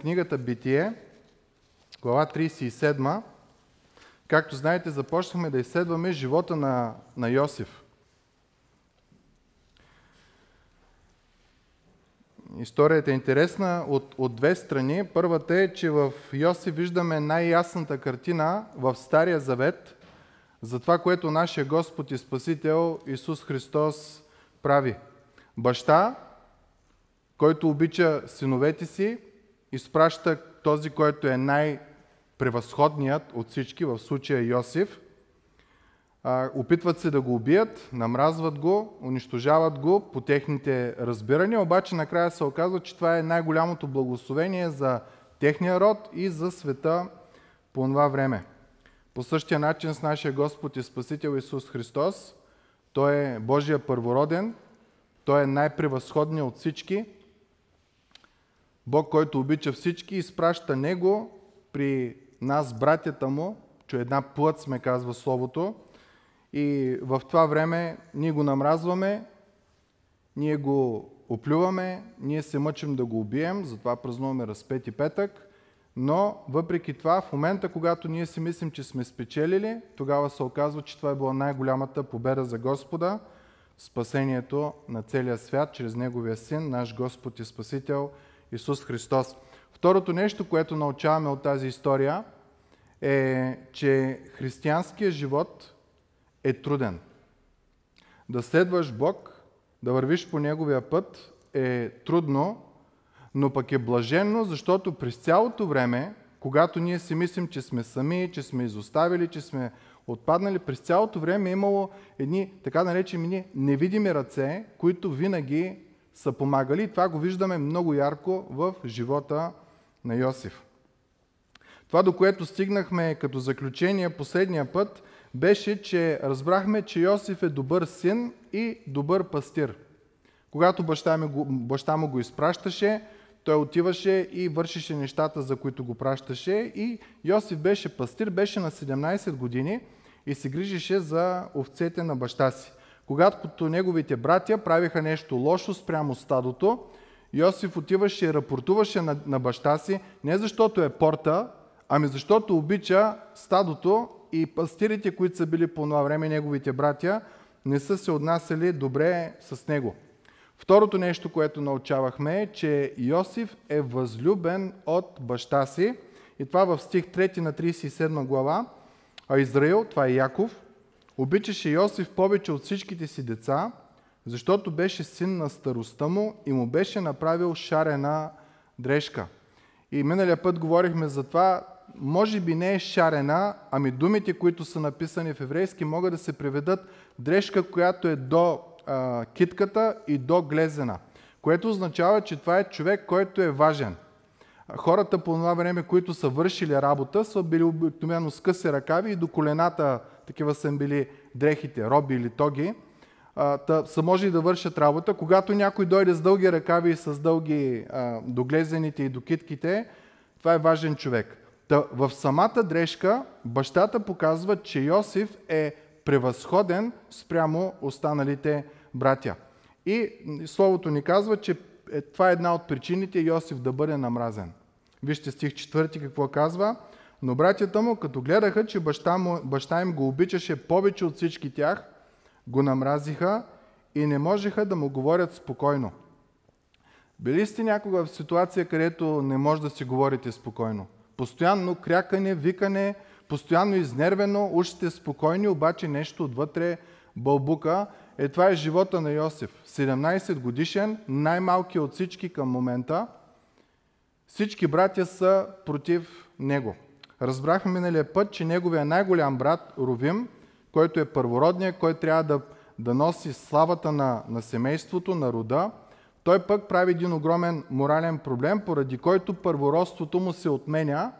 книгата Битие, глава 37. Както знаете, започнахме да изследваме живота на, на Йосиф. Историята е интересна от, от две страни. Първата е, че в Йосиф виждаме най-ясната картина в Стария Завет за това, което нашия Господ и Спасител Исус Христос прави. Баща, който обича синовете си, изпраща този, който е най-превъзходният от всички, в случая Йосиф. Опитват се да го убият, намразват го, унищожават го по техните разбирания, обаче накрая се оказва, че това е най-голямото благословение за техния род и за света по това време. По същия начин с нашия Господ и Спасител Исус Христос, Той е Божия първороден, Той е най-превъзходният от всички – Бог, който обича всички, изпраща Него при нас, братята Му, че една плът сме, казва Словото, и в това време ние го намразваме, ние го оплюваме, ние се мъчим да го убием, затова празнуваме разпети петък, но въпреки това, в момента, когато ние си мислим, че сме спечелили, тогава се оказва, че това е била най-голямата победа за Господа, спасението на целия свят чрез Неговия Син, наш Господ и Спасител – Исус Христос. Второто нещо, което научаваме от тази история е, че християнският живот е труден. Да следваш Бог, да вървиш по Неговия път е трудно, но пък е блаженно, защото през цялото време, когато ние си мислим, че сме сами, че сме изоставили, че сме отпаднали, през цялото време е имало едни така наречени невидими ръце, които винаги са помагали. Това го виждаме много ярко в живота на Йосиф. Това, до което стигнахме като заключение последния път, беше, че разбрахме, че Йосиф е добър син и добър пастир. Когато баща, ми баща му го изпращаше, той отиваше и вършеше нещата, за които го пращаше. И Йосиф беше пастир, беше на 17 години и се грижеше за овцете на баща си. Когато неговите братя правиха нещо лошо спрямо стадото, Йосиф отиваше и рапортуваше на, на баща си, не защото е порта, ами защото обича стадото и пастирите, които са били по това време, неговите братя, не са се отнасяли добре с него. Второто нещо, което научавахме е, че Йосиф е възлюбен от баща си. И това в стих 3 на 37 глава. А Израил, това е Яков, Обичаше Йосиф повече от всичките си деца, защото беше син на староста му и му беше направил шарена дрежка. И миналия път говорихме за това, може би не е шарена, ами думите, които са написани в еврейски, могат да се преведат дрежка, която е до а, китката и до глезена. Което означава, че това е човек, който е важен. Хората по това време, които са вършили работа, са били обикновено с къси ръкави и до колената такива са били дрехите, роби или тоги, та, са може да вършат работа. Когато някой дойде с дълги ръкави и с дълги а, доглезените и докитките, това е важен човек. Та, в самата дрежка бащата показва, че Йосиф е превъзходен спрямо останалите братя. И Словото ни казва, че е, това е една от причините Йосиф да бъде намразен. Вижте стих 4 какво казва. Но братята му, като гледаха, че баща, му, баща им го обичаше повече от всички тях, го намразиха и не можеха да му говорят спокойно. Били сте някога в ситуация, където не може да си говорите спокойно? Постоянно крякане, викане, постоянно изнервено, ушите спокойни, обаче нещо отвътре бълбука. Е, това е живота на Йосиф. 17 годишен, най-малкият от всички към момента. Всички братя са против него. Разбрахме миналия път, че неговия най-голям брат Ровим, който е първородният, който трябва да, да носи славата на, на семейството, на рода, той пък прави един огромен морален проблем, поради който първородството му се отменя.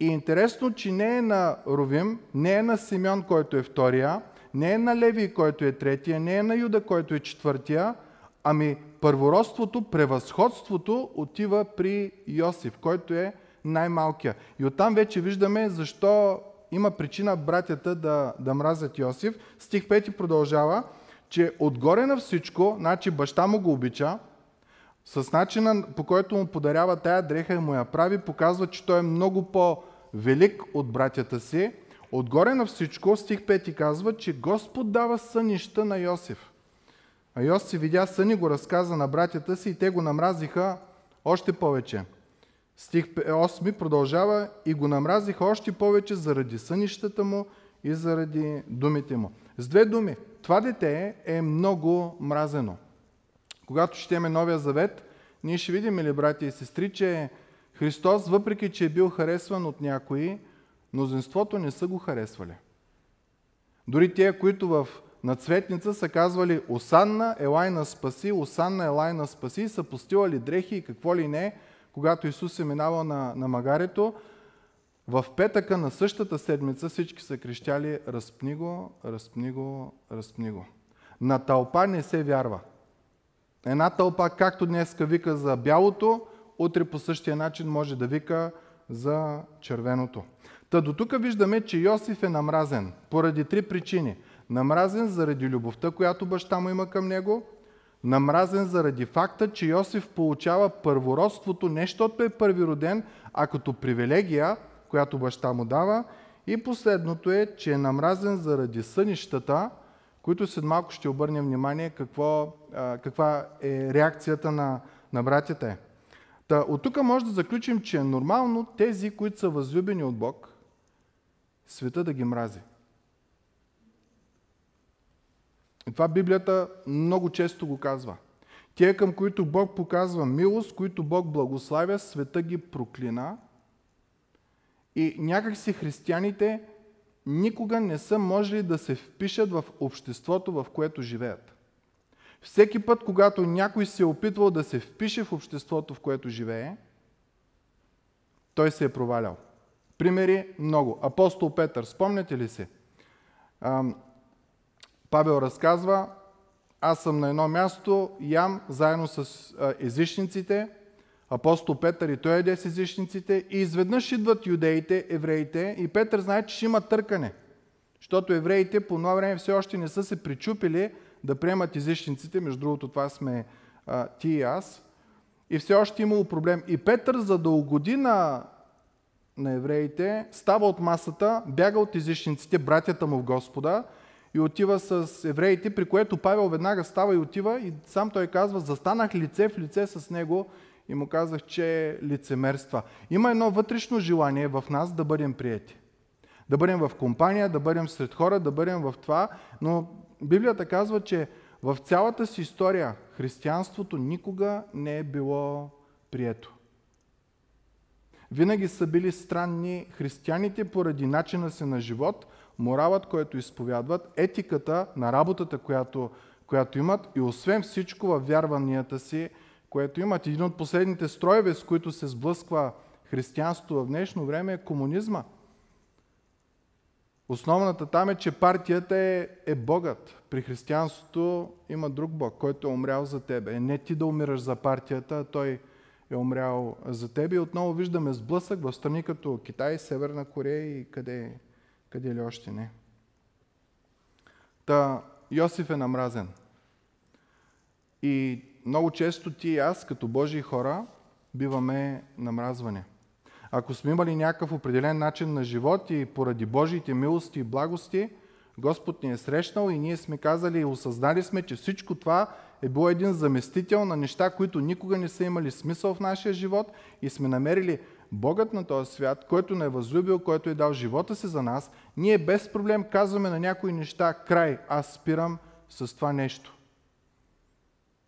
И интересно, че не е на Ровим, не е на Симеон, който е втория, не е на Леви, който е третия, не е на Юда, който е четвъртия, ами първородството, превъзходството отива при Йосиф, който е най-малкия. И оттам вече виждаме защо има причина братята да, да мразят Йосиф. Стих 5 продължава, че отгоре на всичко, значи баща му го обича, с начина по който му подарява тая дреха и му я прави, показва, че той е много по-велик от братята си. Отгоре на всичко, стих 5 казва, че Господ дава сънища на Йосиф. А Йосиф видя сън и го разказа на братята си и те го намразиха още повече. Стих 8 продължава и го намразиха още повече заради сънищата му и заради думите му. С две думи, това дете е много мразено. Когато четеме Новия Завет, ние ще видим, или брати и сестри, че Христос, въпреки че е бил харесван от някои, мнозинството не са го харесвали. Дори тия, които в на цветница са казвали Осанна, Елайна спаси, Осанна, Елайна спаси, са постилали дрехи и какво ли не, когато Исус е минавал на, на магарето. В петъка на същата седмица всички са крещяли разпни го, разпни го, разпни го. На тълпа не се вярва. Една тълпа, както днес вика за бялото, утре по същия начин може да вика за червеното. Та до тук виждаме, че Йосиф е намразен поради три причини – Намразен заради любовта, която баща му има към него. Намразен заради факта, че Йосиф получава първородството не защото е първи роден, а като привилегия, която баща му дава. И последното е, че е намразен заради сънищата, които след малко ще обърнем внимание какво, каква е реакцията на, на братята. Та, от тук може да заключим, че е нормално тези, които са възлюбени от Бог, света да ги мрази. И това Библията много често го казва. Тие, към които Бог показва милост, които Бог благославя, света ги проклина. И някак си християните никога не са можели да се впишат в обществото, в което живеят. Всеки път, когато някой се е опитвал да се впише в обществото, в което живее, той се е провалял. Примери много. Апостол Петър, спомняте ли се? Павел разказва, аз съм на едно място, ям заедно с езичниците, апостол Петър и той еде с езичниците и изведнъж идват юдеите, евреите и Петър знае, че ще има търкане. Защото евреите по това време все още не са се причупили да приемат езичниците, между другото това сме а, ти и аз, и все още имало проблем. И Петър, за да угоди на, на евреите, става от масата, бяга от езичниците, братята му в Господа, и отива с евреите, при което Павел веднага става и отива и сам той казва, застанах лице в лице с него и му казах, че лицемерства. Има едно вътрешно желание в нас да бъдем приети. Да бъдем в компания, да бъдем сред хора, да бъдем в това, но Библията казва, че в цялата си история християнството никога не е било прието. Винаги са били странни християните поради начина си на живот – моралът, който изповядват, етиката на работата, която, която имат и освен всичко във вярванията си, което имат. Един от последните строеве, с които се сблъсква християнството в днешно време е комунизма. Основната там е, че партията е, е Богът. При християнството има друг Бог, който е умрял за тебе. Е не ти да умираш за партията, той е умрял за тебе. И отново виждаме сблъсък в страни като Китай, Северна Корея и къде къде ли още не. Та Йосиф е намразен. И много често ти и аз, като Божии хора, биваме намразвани. Ако сме имали някакъв определен начин на живот и поради Божиите милости и благости, Господ ни е срещнал и ние сме казали и осъзнали сме, че всичко това е било един заместител на неща, които никога не са имали смисъл в нашия живот и сме намерили Богът на този свят, който не е възлюбил, който е дал живота си за нас, ние без проблем казваме на някои неща, край, аз спирам с това нещо.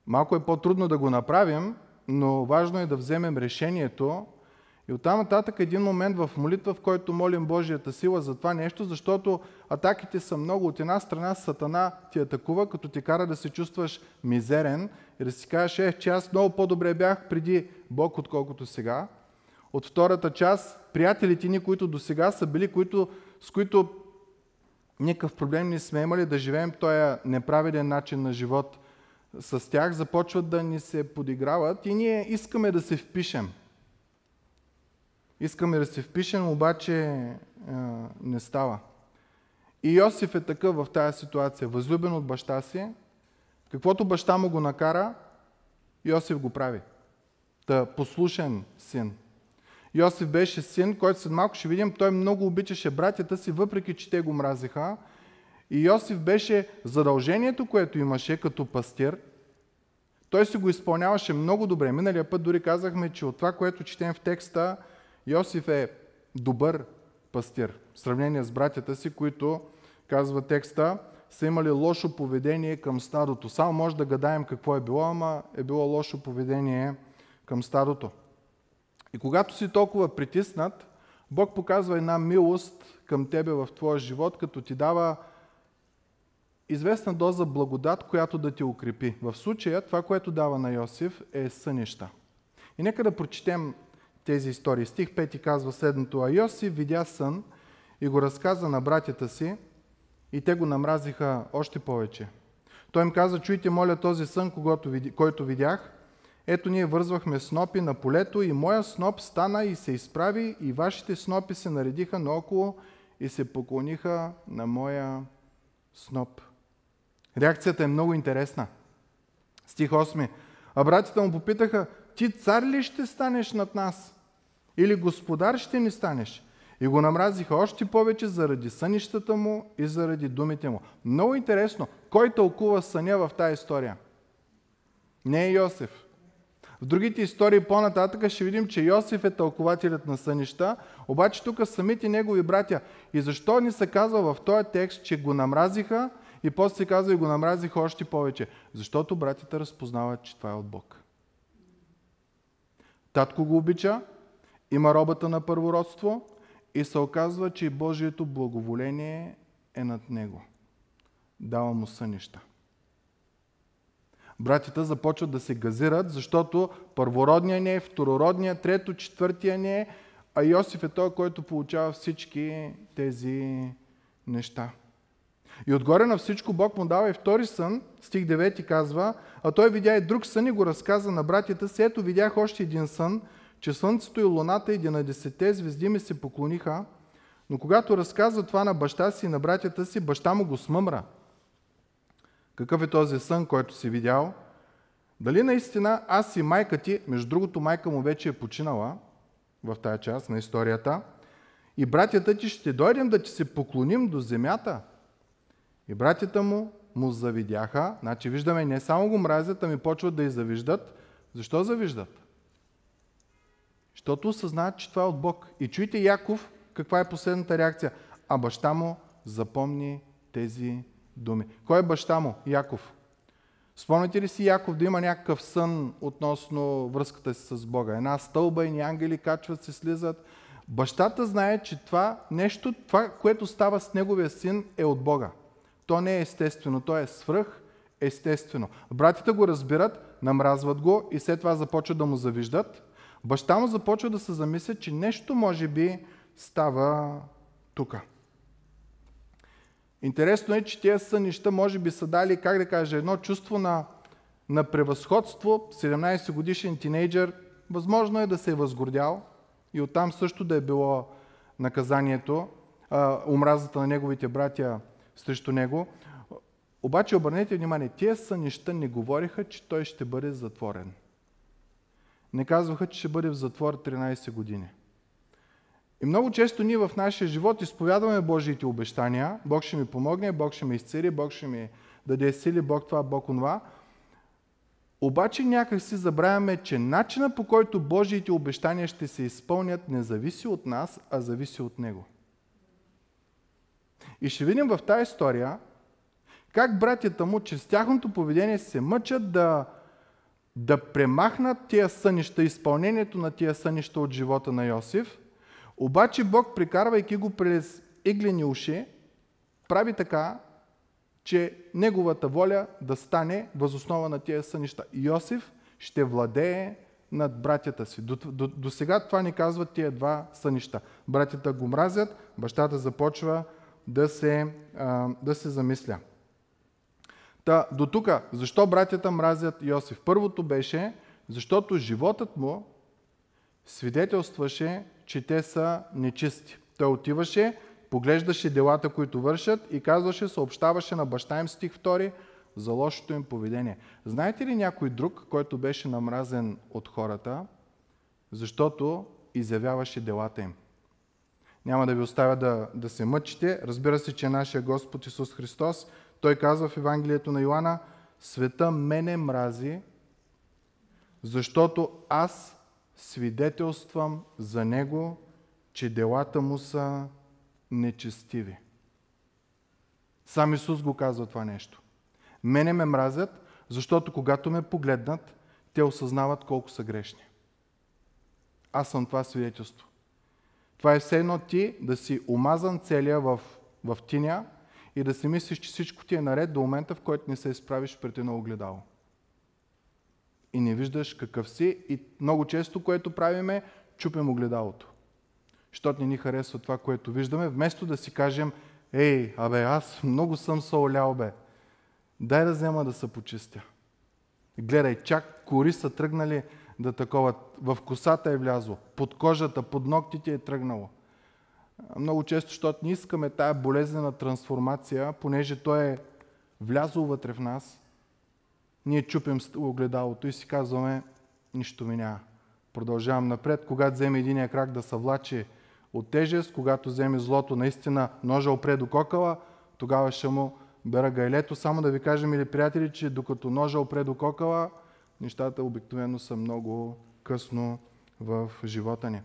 Малко е по-трудно да го направим, но важно е да вземем решението и оттам нататък един момент в молитва, в който молим Божията сила за това нещо, защото атаките са много. От една страна Сатана ти атакува, като ти кара да се чувстваш мизерен и да си кажеш, е, че аз много по-добре бях преди Бог, отколкото сега от втората част, приятелите ни, които до сега са били, които, с които никакъв проблем не сме имали да живеем този неправеден начин на живот с тях, започват да ни се подиграват и ние искаме да се впишем. Искаме да се впишем, обаче е, не става. И Йосиф е такъв в тази ситуация, възлюбен от баща си, каквото баща му го накара, Йосиф го прави. Та послушен син. Йосиф беше син, който след малко ще видим, той много обичаше братята си, въпреки че те го мразиха. И Йосиф беше задължението, което имаше като пастир, той си го изпълняваше много добре. Миналия път дори казахме, че от това, което четем в текста, Йосиф е добър пастир. В сравнение с братята си, които, казва текста, са имали лошо поведение към стадото. Само може да гадаем какво е било, ама е било лошо поведение към стадото. И когато си толкова притиснат, Бог показва една милост към тебе в твоя живот, като ти дава известна доза благодат, която да ти укрепи. В случая това, което дава на Йосиф е сънища. И нека да прочетем тези истории. Стих 5 казва следното. А Йосиф видя сън и го разказа на братята си и те го намразиха още повече. Той им каза, чуйте, моля, този сън, който видях, ето ние вързвахме снопи на полето и моя сноп стана и се изправи и вашите снопи се наредиха наоколо и се поклониха на моя сноп. Реакцията е много интересна. Стих 8. А братите му попитаха, ти цар ли ще станеш над нас? Или господар ще ни станеш? И го намразиха още повече заради сънищата му и заради думите му. Много интересно, кой тълкува съня в тази история? Не е Йосиф. В другите истории по-нататък ще видим, че Йосиф е тълкователят на сънища, обаче тук самите негови братя. И защо ни се казва в този текст, че го намразиха и после се казва и го намразиха още повече. Защото братята разпознават, че това е от Бог. Татко го обича, има робата на първородство и се оказва, че Божието благоволение е над него. Дава му сънища. Братята започват да се газират, защото първородния не е, второродния, трето, четвъртия не е, а Йосиф е той, който получава всички тези неща. И отгоре на всичко Бог му дава и втори сън, стих 9 казва, а той видя и друг сън и го разказа на братята си. Ето видях още един сън, че слънцето и луната и 11 звезди ми се поклониха, но когато разказва това на баща си и на братята си, баща му го смъмра. Какъв е този сън, който си видял? Дали наистина аз и майка ти, между другото майка му вече е починала в тая част на историята, и братята ти ще дойдем да ти се поклоним до земята – и братята му му завидяха. Значи виждаме, не само го мразят, ами почват да и завиждат. Защо завиждат? Защото осъзнават, че това е от Бог. И чуйте Яков, каква е последната реакция. А баща му запомни тези думи. Кой е баща му? Яков. Спомняте ли си Яков да има някакъв сън относно връзката си с Бога? Една стълба и ангели качват се, слизат. Бащата знае, че това нещо, това, което става с неговия син, е от Бога. То не е естествено, то е свръх естествено. Братите го разбират, намразват го и след това започват да му завиждат. Баща му започва да се замисля, че нещо може би става тук. Интересно е, че тези сънища може би са дали, как да кажа, едно чувство на, на превъзходство. 17 годишен тинейджър, възможно е да се е възгордял и оттам също да е било наказанието, а, омразата на неговите братя срещу него. Обаче обърнете внимание, тия сънища не говориха, че той ще бъде затворен. Не казваха, че ще бъде в затвор 13 години. И много често ние в нашия живот изповядваме Божиите обещания. Бог ще ми помогне, Бог ще ме изцели, Бог ще ми даде сили, Бог това, Бог онова. Обаче някак си забравяме, че начина по който Божиите обещания ще се изпълнят не зависи от нас, а зависи от Него. И ще видим в тази история как братята му, чрез тяхното поведение се мъчат да, да премахнат тия сънища, изпълнението на тия сънища от живота на Йосиф. Обаче Бог, прикарвайки го през иглени уши, прави така, че неговата воля да стане възоснова на тия сънища. Йосиф ще владее над братята си. До, до, до сега това ни казват тия два сънища. Братята го мразят, бащата започва да се, а, да се замисля. Та, до тук, защо братята мразят Йосиф? Първото беше, защото животът му свидетелстваше, че те са нечисти. Той отиваше, поглеждаше делата, които вършат и казваше, съобщаваше на баща им стих 2, за лошото им поведение. Знаете ли някой друг, който беше намразен от хората, защото изявяваше делата им? Няма да ви оставя да, да се мъчите. Разбира се, че нашия Господ Исус Христос, той казва в Евангелието на Йоанна, света мене мрази, защото аз свидетелствам за Него, че делата му са нечестиви. Сам Исус го казва това нещо. Мене ме мразят, защото когато ме погледнат, те осъзнават колко са грешни. Аз съм това свидетелство. Това е все едно ти да си омазан целия в, в тиня и да си мислиш, че всичко ти е наред до момента, в който не се изправиш пред едно огледало. И не виждаш какъв си и много често, което правиме, чупим огледалото. Щото не ни харесва това, което виждаме, вместо да си кажем, ей, абе, аз много съм се олял, бе. Дай да взема да се почистя. Гледай, чак кори са тръгнали да такова. В косата е влязло, под кожата, под ногтите е тръгнало. Много често, защото не искаме тая болезнена трансформация, понеже той е влязъл вътре в нас, ние чупим огледалото и си казваме, нищо ми няма. Продължавам напред. Когато вземе единия крак да се влачи от тежест, когато вземе злото наистина ножа опре до кокала, тогава ще му бера гайлето. Само да ви кажем, или приятели, че докато ножа опре до кокала, нещата обикновено са много късно в живота ни.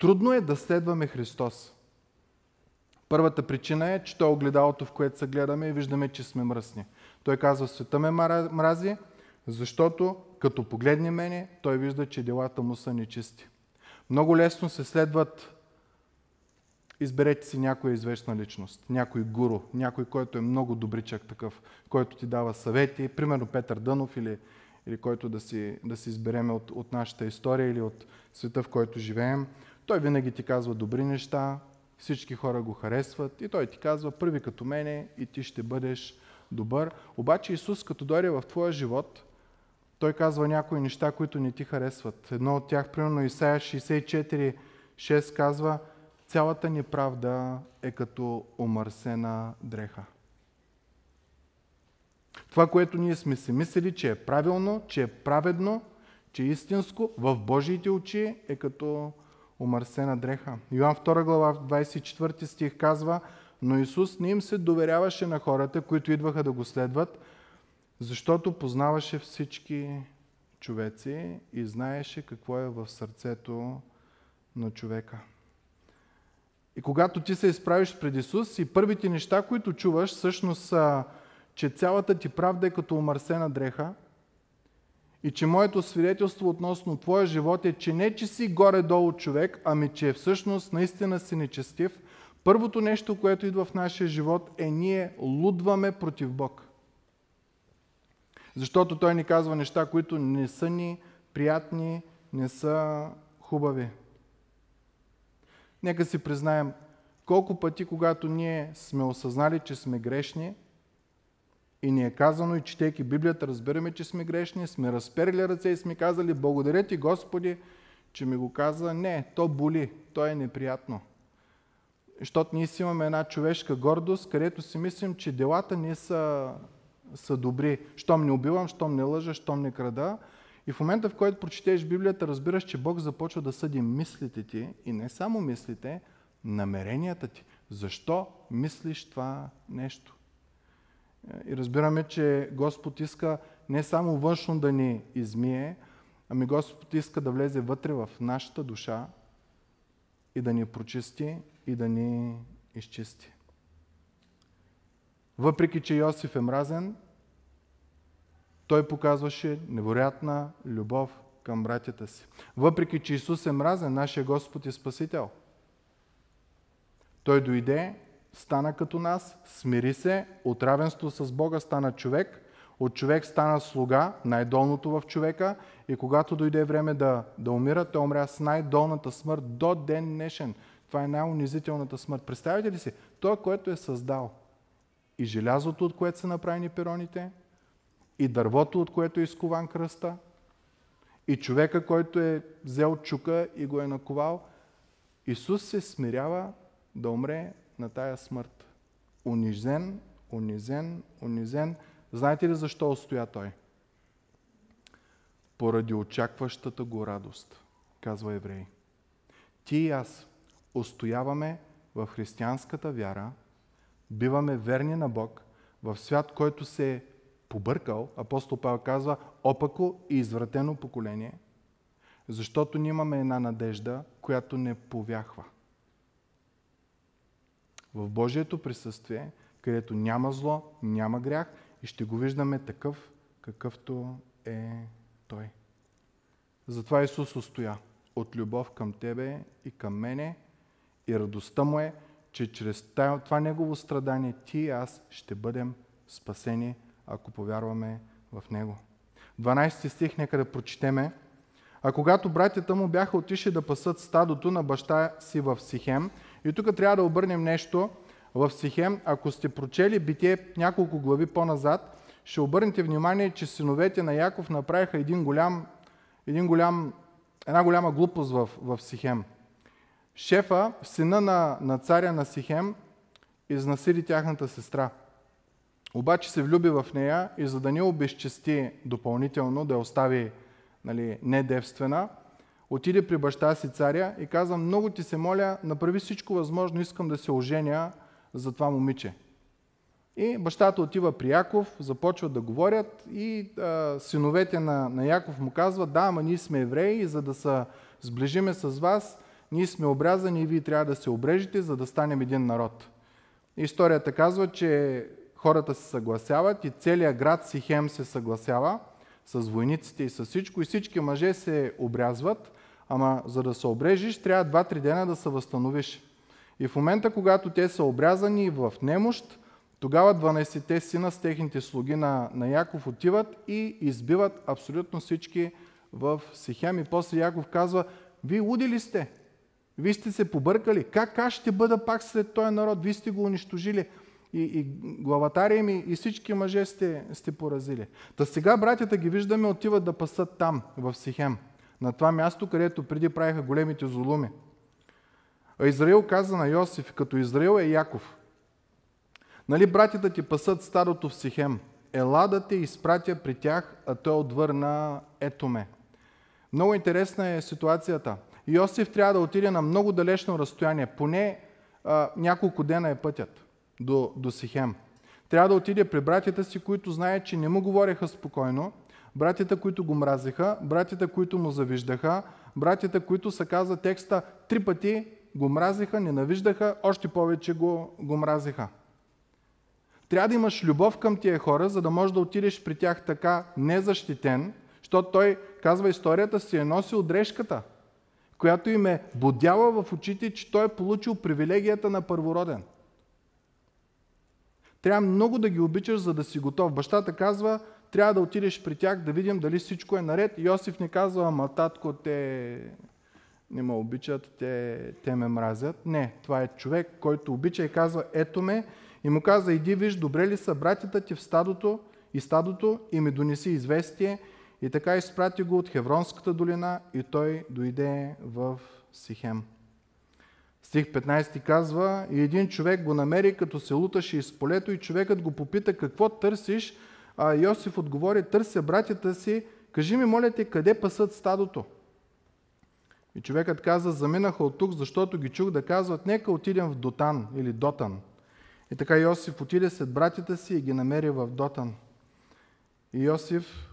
Трудно е да следваме Христос. Първата причина е, че Той е огледалото, в което се гледаме и виждаме, че сме мръсни. Той казва, света ме мрази, защото като погледне мене, той вижда, че делата му са нечисти. Много лесно се следват Изберете си някоя известна личност, някой гуру, някой, който е много добричък такъв, който ти дава съвети, примерно Петър Дънов или, или който да си, да си изберем от, от нашата история или от света, в който живеем. Той винаги ти казва добри неща, всички хора го харесват и той ти казва, първи като мене и ти ще бъдеш добър. Обаче Исус, като дойде в твоя живот, той казва някои неща, които не ти харесват. Едно от тях, примерно Исаия 64, 6 казва, цялата ни правда е като омърсена дреха. Това, което ние сме си мислили, че е правилно, че е праведно, че е истинско, в Божиите очи е като омърсена дреха. Йоан 2 глава 24 стих казва, но Исус не им се доверяваше на хората, които идваха да го следват, защото познаваше всички човеци и знаеше какво е в сърцето на човека. И когато ти се изправиш пред Исус и първите неща, които чуваш, всъщност са, че цялата ти правда е като омърсена дреха и че моето свидетелство относно твоя живот е, че не, че си горе-долу човек, ами че всъщност наистина си нечестив, първото нещо, което идва в нашия живот е ние лудваме против Бог. Защото Той ни казва неща, които не са ни приятни, не са хубави. Нека си признаем, колко пъти, когато ние сме осъзнали, че сме грешни, и ни е казано, и четейки Библията, разбираме, че сме грешни, сме разперили ръце и сме казали, благодаря ти, Господи, че ми го каза. Не, то боли, то е неприятно. Защото ние си имаме една човешка гордост, където си мислим, че делата ни са, са добри. Щом не убивам, щом не лъжа, щом не крада. И в момента, в който прочетеш Библията, разбираш, че Бог започва да съди мислите ти и не само мислите, намеренията ти. Защо мислиш това нещо? И разбираме, че Господ иска не само външно да ни измие, ами Господ иска да влезе вътре в нашата душа и да ни прочисти и да ни изчисти. Въпреки, че Йосиф е мразен, той показваше невероятна любов към братята си. Въпреки, че Исус е мразен, нашия Господ и Спасител. Той дойде, стана като нас, смири се, от равенство с Бога стана човек, от човек стана слуга, най-долното в човека и когато дойде време да, да умира, той умря с най-долната смърт до ден днешен. Това е най-унизителната смърт. Представете ли си? Той, който е създал и желязото, от което са направени пероните, и дървото, от което е изкован кръста, и човека, който е взел чука и го е наковал, Исус се смирява да умре на тая смърт. Унизен, унизен, унизен, Знаете ли защо устоя той? Поради очакващата го радост, казва еврей. Ти и аз устояваме в християнската вяра, биваме верни на Бог в свят, който се е побъркал, апостол Павел казва, опако и извратено поколение, защото ние имаме една надежда, която не повяхва. В Божието присъствие, където няма зло, няма грях и ще го виждаме такъв, какъвто е Той. Затова Исус устоя от любов към Тебе и към мене и радостта му е, че чрез това Негово страдание ти и аз ще бъдем спасени, ако повярваме в Него. 12 стих, нека да прочетеме. А когато братята му бяха отишли да пасат стадото на баща си в Сихем, и тук трябва да обърнем нещо в Сихем, ако сте прочели битие няколко глави по-назад, ще обърнете внимание, че синовете на Яков направиха един голям, един голям, една голяма глупост в, в Сихем. Шефа, сина на, на царя на Сихем, изнасили тяхната сестра. Обаче се влюби в нея и за да не обезчести допълнително, да я остави нали, недевствена, отиде при баща си царя и каза, много ти се моля, направи всичко възможно, искам да се оженя за това момиче. И бащата отива при Яков, започват да говорят и а, синовете на, на Яков му казват, да, ама ние сме евреи за да се сближиме с вас, ние сме обрязани и вие трябва да се обрежете, за да станем един народ. Историята казва, че хората се съгласяват и целият град Сихем се съгласява с войниците и с всичко и всички мъже се обрязват, ама за да се обрежиш, трябва 2-3 дена да се възстановиш. И в момента, когато те са обрязани в немощ, тогава 12-те сина с техните слуги на, на Яков отиват и избиват абсолютно всички в Сихем. И после Яков казва, вие луди ли сте? Вие сте се побъркали. Как аз ще бъда пак след този народ? Вие сте го унищожили. И, и главатария ми и всички мъже сте, сте поразили. Та сега братята ги виждаме, отиват да пасат там, в Сихем. На това място, където преди правиха големите золуми. А Израил каза на Йосиф, като Израил е Яков. Нали братята ти пасат старото в Сихем? Ела да те изпратя при тях, а той отвърна, ето ме. Много интересна е ситуацията. Йосиф трябва да отиде на много далечно разстояние, поне а, няколко дена е пътят до, до Сихем. Трябва да отиде при братята си, които знаят, че не му говореха спокойно, братята, които го мразиха, братята, които му завиждаха, братята, които са каза текста три пъти го мразиха, ненавиждаха, още повече го, го мразиха. Трябва да имаш любов към тия хора, за да можеш да отидеш при тях така незащитен, защото той, казва историята, си е носил дрежката, която им е бодяла в очите, че той е получил привилегията на първороден. Трябва много да ги обичаш, за да си готов. Бащата казва, трябва да отидеш при тях, да видим дали всичко е наред. Йосиф не казва, ама татко, те не ме обичат, те, те ме мразят. Не, това е човек, който обича и казва, ето ме. И му каза, иди виж, добре ли са братята ти в стадото и стадото и ми донеси известие. И така изпрати го от Хевронската долина и той дойде в Сихем. Стих 15 казва, и един човек го намери, като се луташе из полето и човекът го попита, какво търсиш? А Йосиф отговори, търся братята си, кажи ми, моля те, къде пасат стадото? И човекът каза, заминаха от тук, защото ги чух да казват, нека отидем в Дотан или Дотан. И така Йосиф отиде след братята си и ги намери в Дотан. И Йосиф,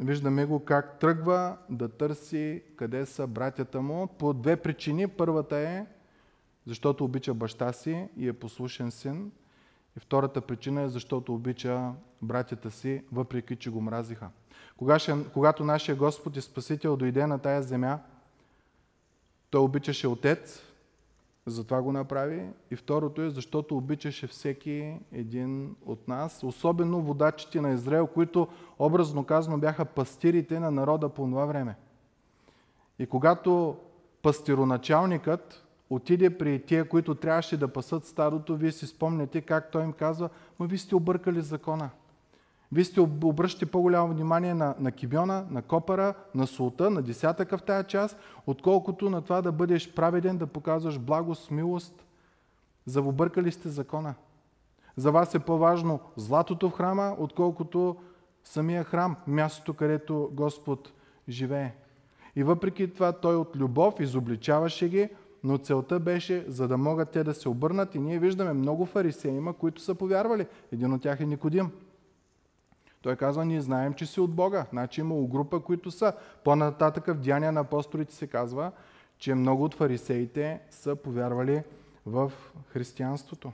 виждаме го как тръгва да търси къде са братята му по две причини. Първата е, защото обича баща си и е послушен син. И втората причина е, защото обича братята си, въпреки че го мразиха. Когато нашия Господ и Спасител дойде на тая земя, той обичаше отец, затова го направи. И второто е, защото обичаше всеки един от нас, особено водачите на Израел, които образно казано бяха пастирите на народа по това време. И когато пастироначалникът отиде при тия, които трябваше да пасат стадото, вие си спомняте как той им казва, но вие сте объркали закона. Вие сте обръщате по-голямо внимание на, на кибиона, на копара, на султа, на десятъка в тая част, отколкото на това да бъдеш праведен, да показваш благост, милост. Завобъркали сте закона. За вас е по-важно златото в храма, отколкото самия храм, мястото, където Господ живее. И въпреки това той от любов изобличаваше ги, но целта беше за да могат те да се обърнат и ние виждаме много фарисеи които са повярвали. Един от тях е Никодим. Той казва, ние знаем, че си от Бога. Значи имало група, които са. По-нататък в Деяния на апостолите се казва, че много от фарисеите са повярвали в християнството.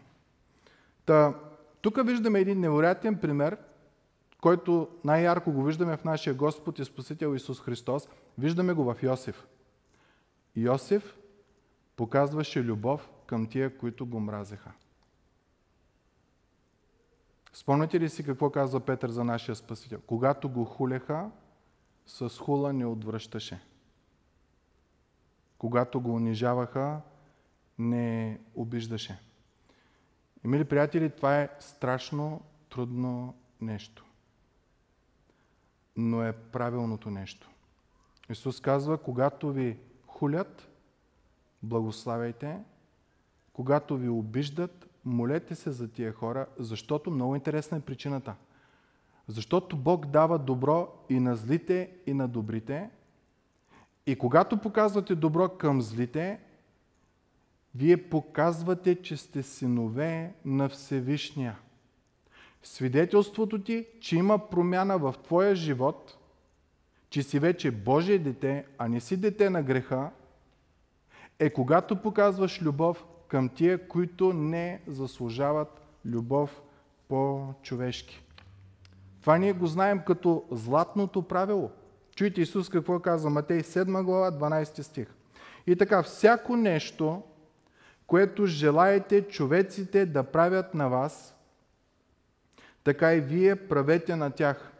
Та, тук виждаме един невероятен пример, който най-ярко го виждаме в нашия Господ и Спасител Исус Христос. Виждаме го в Йосиф. Йосиф показваше любов към тия, които го мразеха. Спомняте ли си какво казва Петър за нашия Спасител? Когато го хулеха, с хула не отвръщаше. Когато го унижаваха, не обиждаше. И, мили приятели, това е страшно трудно нещо. Но е правилното нещо. Исус казва, когато ви хулят, благославяйте. Когато ви обиждат, молете се за тия хора, защото много интересна е причината. Защото Бог дава добро и на злите, и на добрите. И когато показвате добро към злите, вие показвате, че сте синове на Всевишния. Свидетелството ти, че има промяна в твоя живот, че си вече Божие дете, а не си дете на греха, е когато показваш любов към тия, които не заслужават любов по-човешки. Това ние го знаем като златното правило. Чуйте Исус какво каза Матей 7 глава 12 стих. И така, всяко нещо, което желаете човеците да правят на вас, така и вие правете на тях.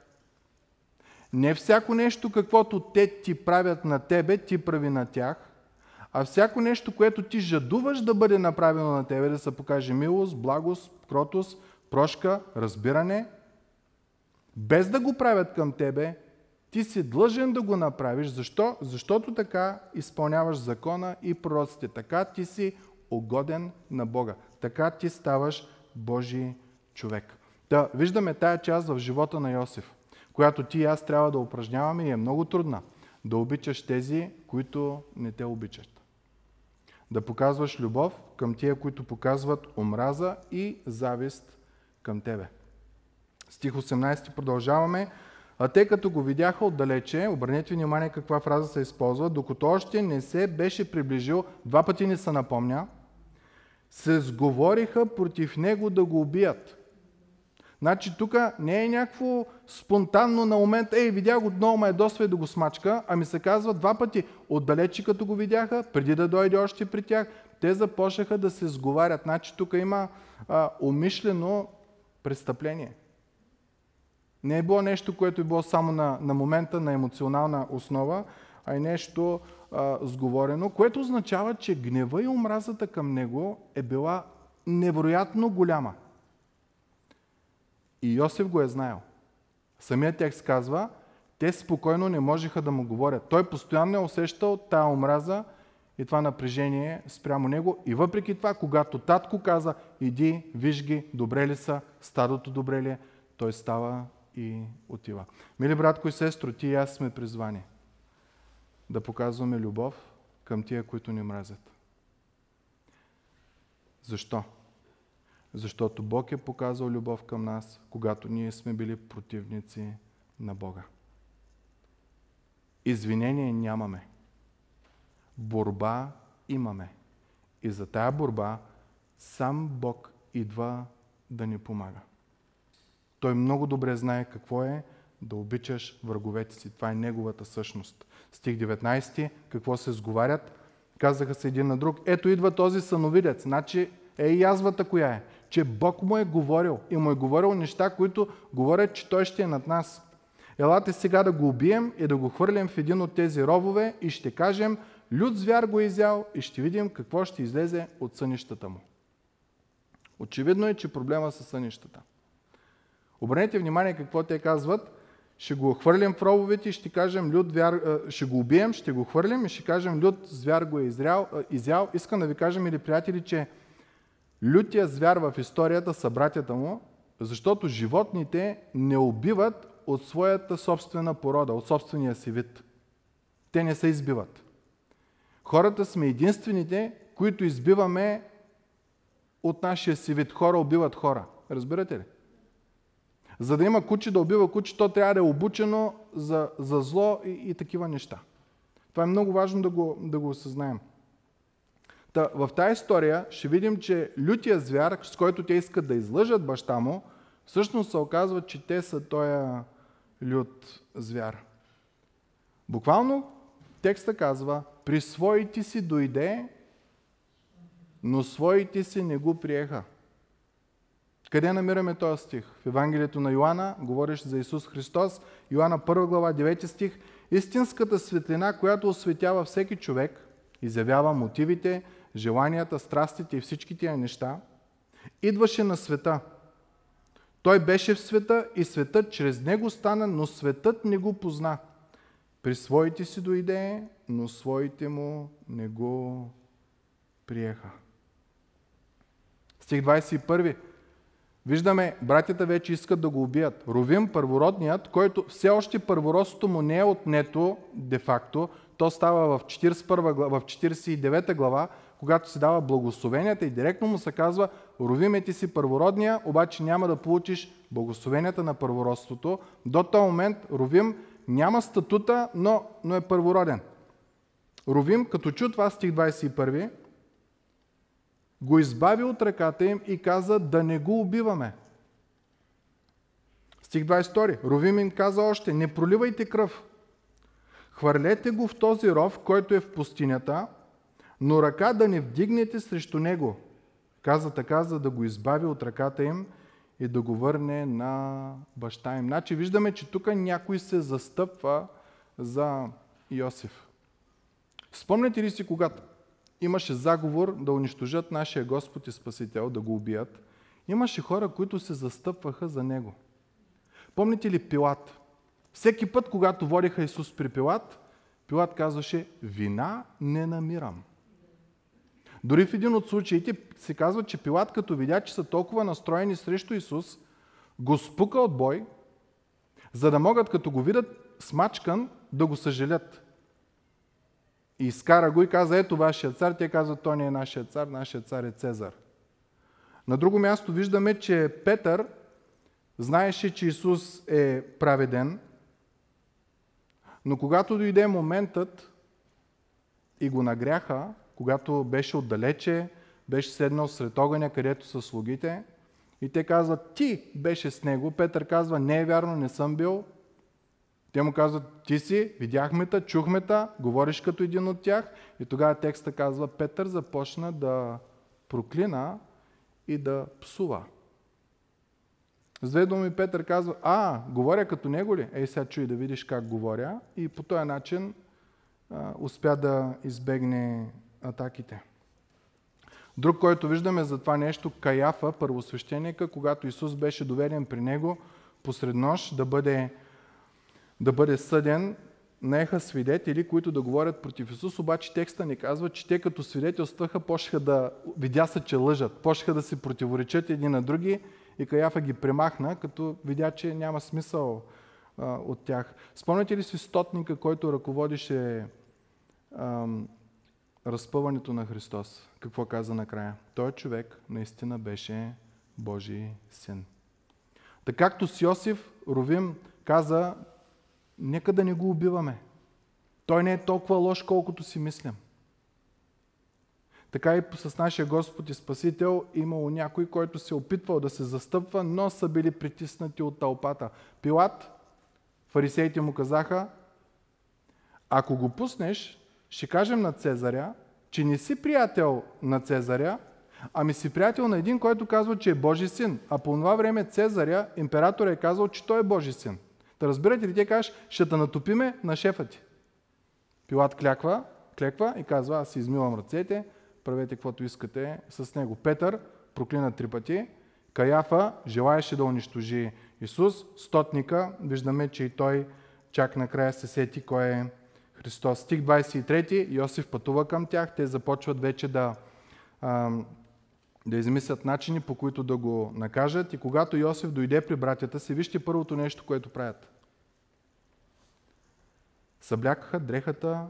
Не всяко нещо, каквото те ти правят на тебе, ти прави на тях – а всяко нещо, което ти жадуваш да бъде направено на тебе, да се покаже милост, благост, кротост, прошка, разбиране, без да го правят към тебе, ти си длъжен да го направиш. Защо? Защото така изпълняваш закона и пророците. Така ти си угоден на Бога. Така ти ставаш Божий човек. Да, виждаме тая част в живота на Йосиф, която ти и аз трябва да упражняваме и е много трудна. Да обичаш тези, които не те обичат да показваш любов към тия, които показват омраза и завист към тебе. Стих 18 продължаваме. А те като го видяха отдалече, обърнете внимание каква фраза се използва, докато още не се беше приближил, два пъти не се напомня, се сговориха против него да го убият. Значи тук не е някакво спонтанно на момент, ей, видях го отново, ме ядосва и да го смачка, ами се казва два пъти, отдалече като го видяха, преди да дойде още при тях, те започнаха да се сговарят. Значи тук има а, умишлено престъпление. Не е било нещо, което е било само на, на момента, на емоционална основа, а и нещо а, сговорено, което означава, че гнева и омразата към него е била невероятно голяма. И Йосиф го е знаел. Самият текст казва, те спокойно не можеха да му говорят. Той постоянно е усещал тая омраза и това напрежение спрямо него. И въпреки това, когато татко каза, иди, виж ги, добре ли са, стадото добре ли е, той става и отива. Мили братко и сестро, ти и аз сме призвани да показваме любов към тия, които ни мразят. Защо? Защото Бог е показал любов към нас, когато ние сме били противници на Бога. Извинение нямаме. Борба имаме. И за тая борба сам Бог идва да ни помага. Той много добре знае какво е да обичаш враговете си. Това е неговата същност. Стих 19, какво се сговарят? Казаха се един на друг. Ето идва този съновидец. Значи е язвата коя е? Че Бог му е говорил и му е говорил неща, които говорят, че той ще е над нас. Елате сега да го убием и да го хвърлим в един от тези ровове и ще кажем, люд звяр го е изял и ще видим какво ще излезе от сънищата му. Очевидно е, че проблема са сънищата. Обърнете внимание какво те казват. Ще го хвърлим в рововете и ще кажем, люд звяр, ще го убием, ще го хвърлим и ще кажем, люд звяр го е изял. изял. Искам да ви кажем, или приятели, че Лютия звяр в историята са братята му, защото животните не убиват от своята собствена порода, от собствения си вид. Те не се избиват. Хората сме единствените, които избиваме от нашия си вид. Хора убиват хора. Разбирате ли? За да има куче да убива куче, то трябва да е обучено за, за зло и, и такива неща. Това е много важно да го, да го осъзнаем. Та, в тази история ще видим, че лютия звяр, с който те искат да излъжат баща му, всъщност се оказва, че те са този лют звяр. Буквално текста казва, при своите си дойде, но своите си не го приеха. Къде намираме този стих? В Евангелието на Йоанна, говориш за Исус Христос, Йоанна 1 глава, 9 стих. Истинската светлина, която осветява всеки човек, изявява мотивите, желанията, страстите и всички тия неща, идваше на света. Той беше в света и светът чрез него стана, но светът не го позна. При своите си дойде, но своите му не го приеха. Стих 21. Виждаме, братята вече искат да го убият. Ровим, първородният, който все още първородството му не е отнето де-факто, то става в, 41, в 49 глава, когато се дава благословенията и директно му се казва, ровиме ти си първородния, обаче няма да получиш благословенията на първородството. До този момент Ровим няма статута, но, но е първороден. Ровим, като чу това стих 21, го избави от ръката им и каза да не го убиваме. Стих 22. Ровим им каза още, не проливайте кръв. Хвърлете го в този ров, който е в пустинята, но ръка да не вдигнете срещу него. Каза така, за да го избави от ръката им и да го върне на баща им. Значи виждаме, че тук някой се застъпва за Йосиф. Спомняте ли си, когато имаше заговор да унищожат нашия Господ и Спасител, да го убият, имаше хора, които се застъпваха за него. Помните ли Пилат? Всеки път, когато водиха Исус при Пилат, Пилат казваше, вина не намирам. Дори в един от случаите се казва, че Пилат, като видя, че са толкова настроени срещу Исус, го спука от бой, за да могат, като го видят смачкан, да го съжалят. И изкара го и каза, ето вашия цар. Те казват, той не е нашия цар, нашия цар е Цезар. На друго място виждаме, че Петър знаеше, че Исус е праведен, но когато дойде моментът и го нагряха, когато беше отдалече, беше седнал сред огъня, където са слугите, и те казват, ти беше с него. Петър казва, не е вярно, не съм бил. Те му казват, ти си, видяхме те, чухме те, говориш като един от тях. И тогава текста казва, Петър започна да проклина и да псува. С две думи Петър казва, а, говоря като него ли? Ей, сега чуй да видиш как говоря. И по този начин а, успя да избегне атаките. Друг, който виждаме за това нещо, Каяфа, първосвещеника, когато Исус беше доведен при него посред нощ да бъде, да бъде съден, наеха свидетели, които да говорят против Исус, обаче текста ни казва, че те като свидетелстваха, почнаха да, видя се, че лъжат, почнаха да се противоречат един на други и Каяфа ги премахна, като видя, че няма смисъл а, от тях. Спомняте ли си стотника, който ръководише ам, разпъването на Христос? Какво каза накрая? Той човек наистина беше Божий син. Така както с Йосиф Ровим каза, нека да не го убиваме. Той не е толкова лош, колкото си мислям. Така и с нашия Господ и Спасител имало някой, който се опитвал да се застъпва, но са били притиснати от тълпата. Пилат, фарисеите му казаха, ако го пуснеш, ще кажем на Цезаря, че не си приятел на Цезаря, ами си приятел на един, който казва, че е Божи син. А по това време Цезаря, император е казал, че той е Божи син. Да разбирате ли, те кажеш, ще те натопиме на шефа ти. Пилат кляква, клеква и казва, аз си измивам ръцете, правете каквото искате с него. Петър проклина три пъти. Каяфа желаеше да унищожи Исус. Стотника, виждаме, че и той чак накрая се сети кой е Христос. Стих 23, Йосиф пътува към тях, те започват вече да, да измислят начини, по които да го накажат. И когато Йосиф дойде при братята си, вижте първото нещо, което правят. Съблякаха дрехата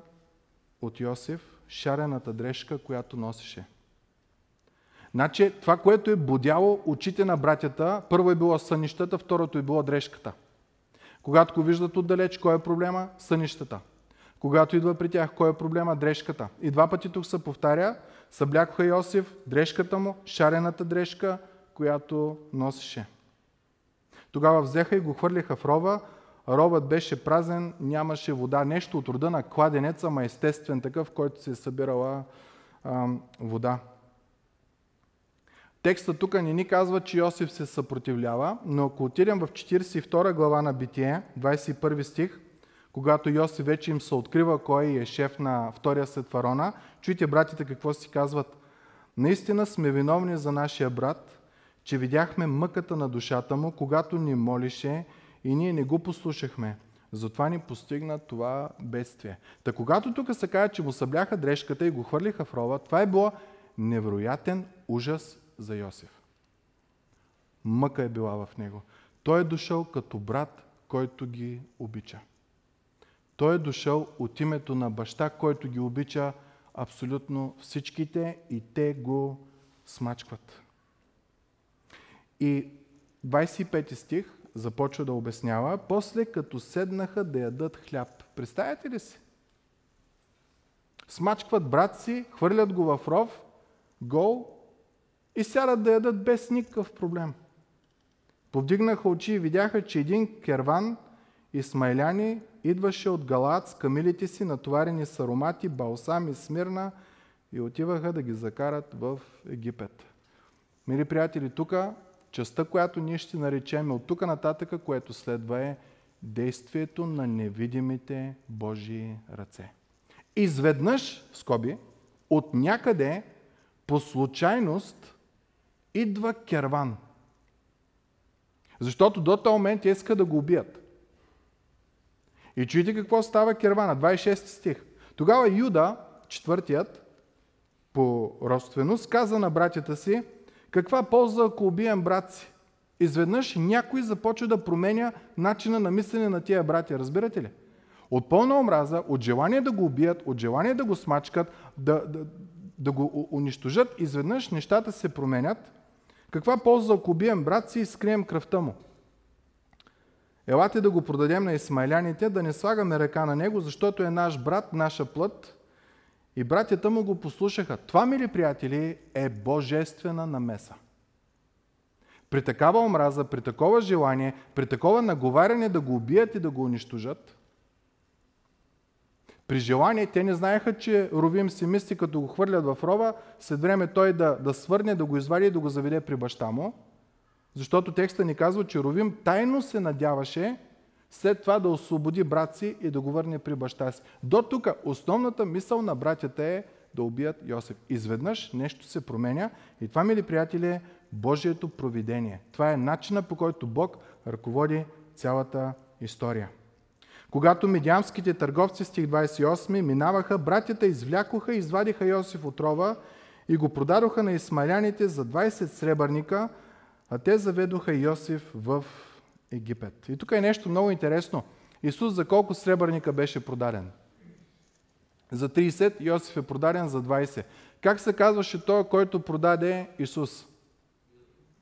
от Йосиф, шарената дрежка, която носеше. Значи, това, което е будяло очите на братята, първо е било сънищата, второто е било дрежката. Когато го виждат отдалеч, кой е проблема? Сънищата. Когато идва при тях, кой е проблема? Дрежката. И два пъти тук се повтаря, съблякоха Йосиф, дрежката му, шарената дрежка, която носеше. Тогава взеха и го хвърлиха в рова, ровът беше празен, нямаше вода, нещо от рода на кладенеца, ма естествен такъв, който се е събирала а, вода. Текста тук не ни казва, че Йосиф се съпротивлява, но ако отидем в 42 глава на Битие, 21 стих, когато Йосиф вече им се открива кой е шеф на втория след фарона, чуйте братите какво си казват. Наистина сме виновни за нашия брат, че видяхме мъката на душата му, когато ни молише и ние не го послушахме. Затова ни постигна това бедствие. Та когато тук се казва, че му събляха дрежката и го хвърлиха в рова, това е било невероятен ужас за Йосиф. Мъка е била в него. Той е дошъл като брат, който ги обича. Той е дошъл от името на баща, който ги обича абсолютно всичките и те го смачкват. И 25 стих започва да обяснява, после като седнаха да ядат хляб. Представете ли си? Смачкват брат си, хвърлят го в ров, гол и сядат да ядат без никакъв проблем. Повдигнаха очи и видяха, че един керван исмайляни идваше от Галат с камилите си, натоварени с аромати, балсам и смирна и отиваха да ги закарат в Египет. Мили приятели, тук частта, която ние ще наречем от тук нататък, което следва е действието на невидимите Божии ръце. Изведнъж, скоби, от някъде по случайност идва керван. Защото до този момент иска да го убият. И чуйте какво става кервана, 26 стих. Тогава Юда, четвъртият, по родственост, каза на братята си, каква полза, ако убием брат си? Изведнъж някой започва да променя начина на мислене на тия братя. Разбирате ли? От пълна омраза, от желание да го убият, от желание да го смачкат, да, да, да го унищожат, изведнъж нещата се променят. Каква полза, ако убием брат си и скрием кръвта му? Елате да го продадем на исмайляните, да не слагаме ръка на него, защото е наш брат, наша плът. И братята му го послушаха. Това, мили приятели, е божествена намеса. При такава омраза, при такова желание, при такова наговаряне да го убият и да го унищожат, при желание те не знаеха, че Ровим си мисли, като го хвърлят в рова, след време той да, да свърне, да го извади и да го заведе при баща му. Защото текста ни казва, че Ровим тайно се надяваше след това да освободи брат си и да го върне при баща си. До тук основната мисъл на братята е да убият Йосиф. Изведнъж нещо се променя и това, мили приятели, е Божието провидение. Това е начина по който Бог ръководи цялата история. Когато медиамските търговци, стих 28, минаваха, братята извлякоха и извадиха Йосиф от рова и го продадоха на исмаляните за 20 сребърника – а те заведоха Йосиф в Египет. И тук е нещо много интересно. Исус за колко сребърника беше продаден? За 30, Йосиф е продаден за 20. Как се казваше той, който продаде Исус?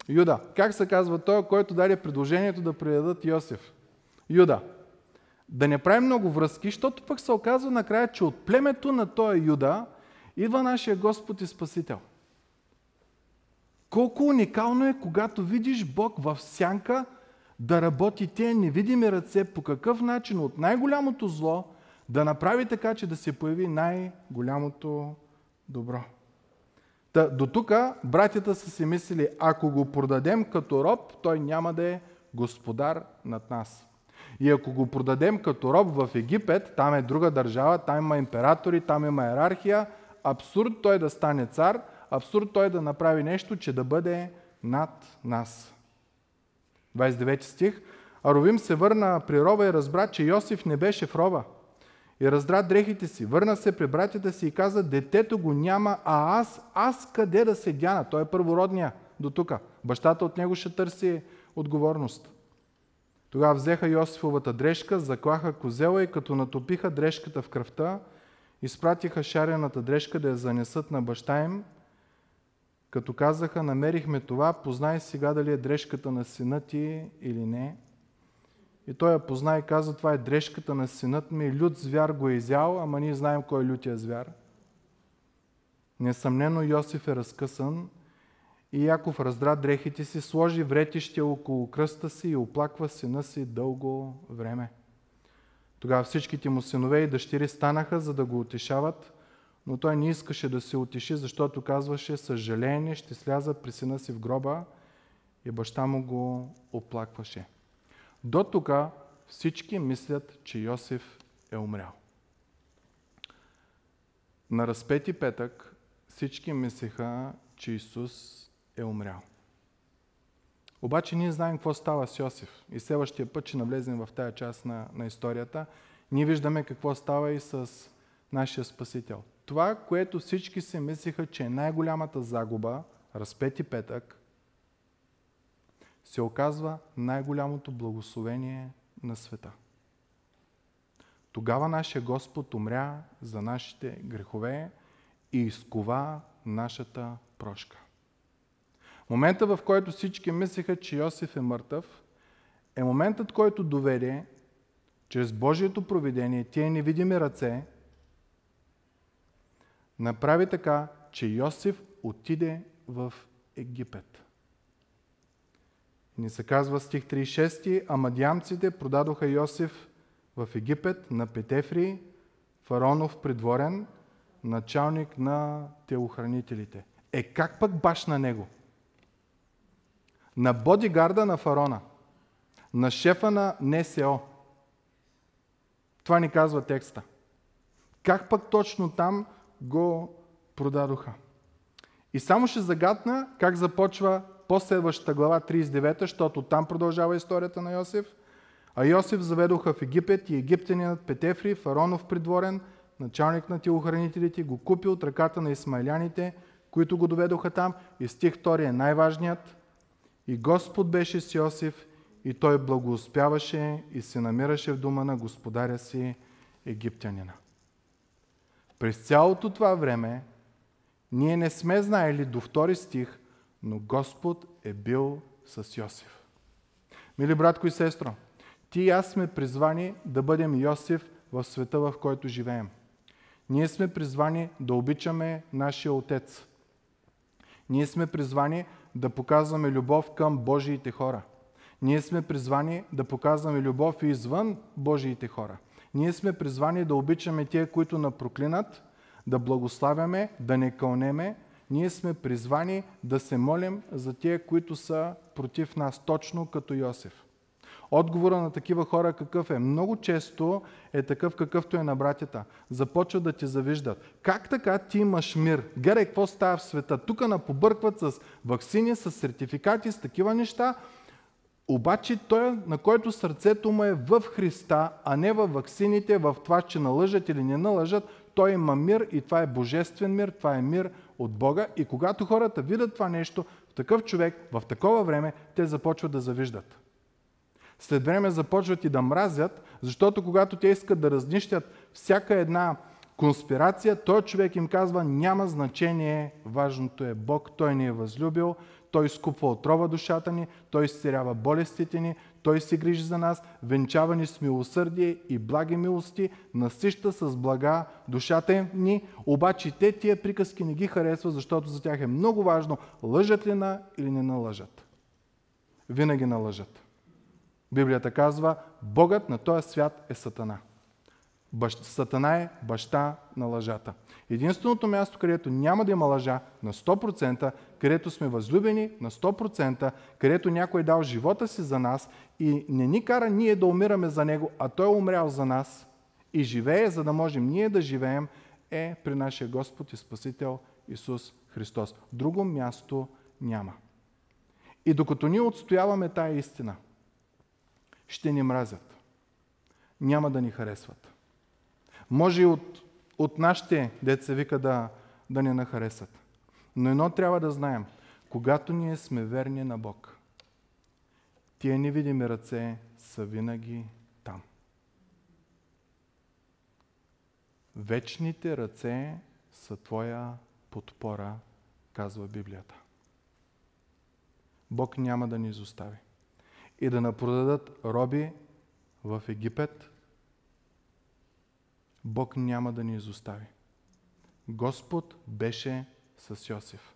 Юда. Как се казва той, който даде предложението да предадат Йосиф? Юда. Да не правим много връзки, защото пък се оказва накрая, че от племето на този Юда идва нашия Господ и Спасител – колко уникално е, когато видиш Бог в сянка да работи тези невидими ръце по какъв начин от най-голямото зло да направи така, че да се появи най-голямото добро. Та, до тук братята са си мислили, ако го продадем като роб, той няма да е господар над нас. И ако го продадем като роб в Египет, там е друга държава, там има императори, там има иерархия, абсурд той да стане цар – абсурд той да направи нещо, че да бъде над нас. 29 стих. А Ровим се върна при рова и разбра, че Йосиф не беше в рова. и раздра дрехите си. Върна се при братята си и каза, детето го няма, а аз, аз къде да се дяна? Той е първородния до тук. Бащата от него ще търси отговорност. Тогава взеха Йосифовата дрежка, заклаха козела и като натопиха дрежката в кръвта, изпратиха шарената дрежка да я занесат на баща им, като казаха, намерихме това, познай сега дали е дрежката на сина ти или не. И той я позна и каза, това е дрежката на синът ми, лют звяр го е изял, ама ние знаем кой е лютия звяр. Несъмнено Йосиф е разкъсан и Яков раздра дрехите си, сложи вретище около кръста си и оплаква сина си дълго време. Тогава всичките му синове и дъщери станаха, за да го утешават, но той не искаше да се утеши, защото казваше, съжаление ще сляза при сина си в гроба и баща му го оплакваше. До тук всички мислят, че Йосиф е умрял. На разпети петък всички мислеха, че Исус е умрял. Обаче ние знаем какво става с Йосиф. И следващия път ще навлезем в тая част на, на историята. Ние виждаме какво става и с нашия Спасител. Това, което всички се мислиха, че е най-голямата загуба, разпети петък, се оказва най-голямото благословение на света. Тогава нашия Господ умря за нашите грехове и изкова нашата прошка. Момента, в който всички мислеха, че Йосиф е мъртъв, е моментът, който доведе чрез Божието провидение, тия невидими ръце, направи така, че Йосиф отиде в Египет. Ни се казва стих 36, а мадямците продадоха Йосиф в Египет на Петефри, фаронов придворен, началник на телохранителите. Е, как пък баш на него? на бодигарда на фарона, на шефа на НСО. Това ни казва текста. Как пък точно там го продадоха? И само ще загадна как започва последващата глава 39, защото там продължава историята на Йосиф. А Йосиф заведоха в Египет и египтянинът Петефри, фаронов придворен, началник на телохранителите, го купи от ръката на исмайляните, които го доведоха там. И стих 2 е най-важният. И Господ беше с Йосиф и той благоуспяваше и се намираше в дома на господаря си египтянина. През цялото това време ние не сме знаели до втори стих, но Господ е бил с Йосиф. Мили братко и сестро, ти и аз сме призвани да бъдем Йосиф в света, в който живеем. Ние сме призвани да обичаме нашия Отец. Ние сме призвани да показваме любов към Божиите хора. Ние сме призвани да показваме любов и извън Божиите хора. Ние сме призвани да обичаме тия, които напроклинат, да благославяме, да не кълнеме. Ние сме призвани да се молим за тия, които са против нас, точно като Йосиф. Отговора на такива хора какъв е? Много често е такъв какъвто е на братята. Започват да ти завиждат. Как така ти имаш мир? Гледай какво става в света. Тук напобъркват с вакцини, с сертификати, с такива неща. Обаче той, на който сърцето му е в Христа, а не в ваксините, в това, че налъжат или не налъжат, той има мир и това е божествен мир, това е мир от Бога. И когато хората видят това нещо в такъв човек, в такова време, те започват да завиждат след време започват и да мразят, защото когато те искат да разнищят всяка една конспирация, той човек им казва, няма значение, важното е Бог, Той ни е възлюбил, Той изкупва отрова душата ни, Той изцерява болестите ни, Той се грижи за нас, венчава ни с милосърдие и благи милости, насища с блага душата ни, обаче те тия приказки не ги харесва, защото за тях е много важно, лъжат ли на или не налъжат. Винаги налъжат. Библията казва, Богът на този свят е Сатана. Бащ, сатана е баща на лъжата. Единственото място, където няма да има лъжа на 100%, където сме възлюбени на 100%, където някой е дал живота си за нас и не ни кара ние да умираме за него, а той е умрял за нас и живее, за да можем ние да живеем, е при нашия Господ и Спасител Исус Христос. Друго място няма. И докато ние отстояваме тая истина – ще ни мразят. Няма да ни харесват. Може и от, от нашите деца вика да, да ни нахаресат. Но едно трябва да знаем. Когато ние сме верни на Бог, тия невидими ръце са винаги там. Вечните ръце са твоя подпора, казва Библията. Бог няма да ни изостави. И да напродадат роби в Египет, Бог няма да ни изостави. Господ беше с Йосиф.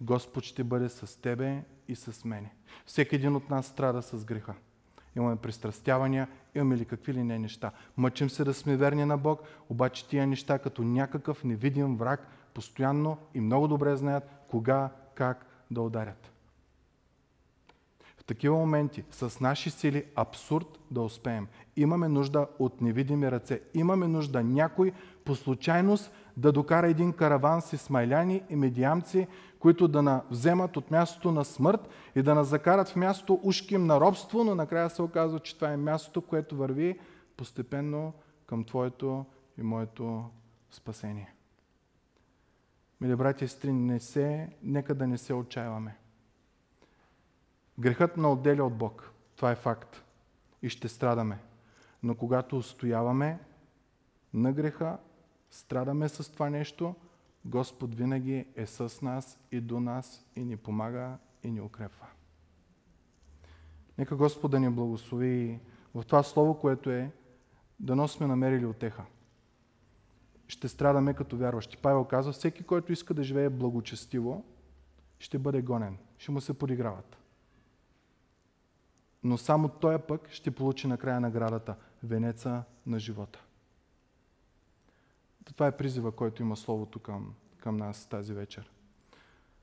Господ ще бъде с тебе и с мене. Всеки един от нас страда с греха. Имаме пристрастявания, имаме ли какви ли не неща. Мъчим се да сме верни на Бог, обаче тия неща като някакъв невидим враг постоянно и много добре знаят кога, как да ударят такива моменти с наши сили абсурд да успеем. Имаме нужда от невидими ръце. Имаме нужда някой по случайност да докара един караван с смайляни и медиамци, които да на вземат от мястото на смърт и да нас закарат в място ушким на робство, но накрая се оказва, че това е мястото, което върви постепенно към Твоето и моето спасение. Мили брати и сестри, не се, нека да не се отчаяваме. Грехът на отделя от Бог. Това е факт. И ще страдаме. Но когато устояваме на греха, страдаме с това нещо, Господ винаги е с нас и до нас и ни помага и ни укрепва. Нека Господ да ни благослови в това слово, което е да сме намерили отеха. Ще страдаме като вярващи. Павел казва, всеки, който иска да живее благочестиво, ще бъде гонен. Ще му се подиграват но само той пък ще получи накрая наградата венеца на живота. Това е призива, който има Словото към, към нас тази вечер.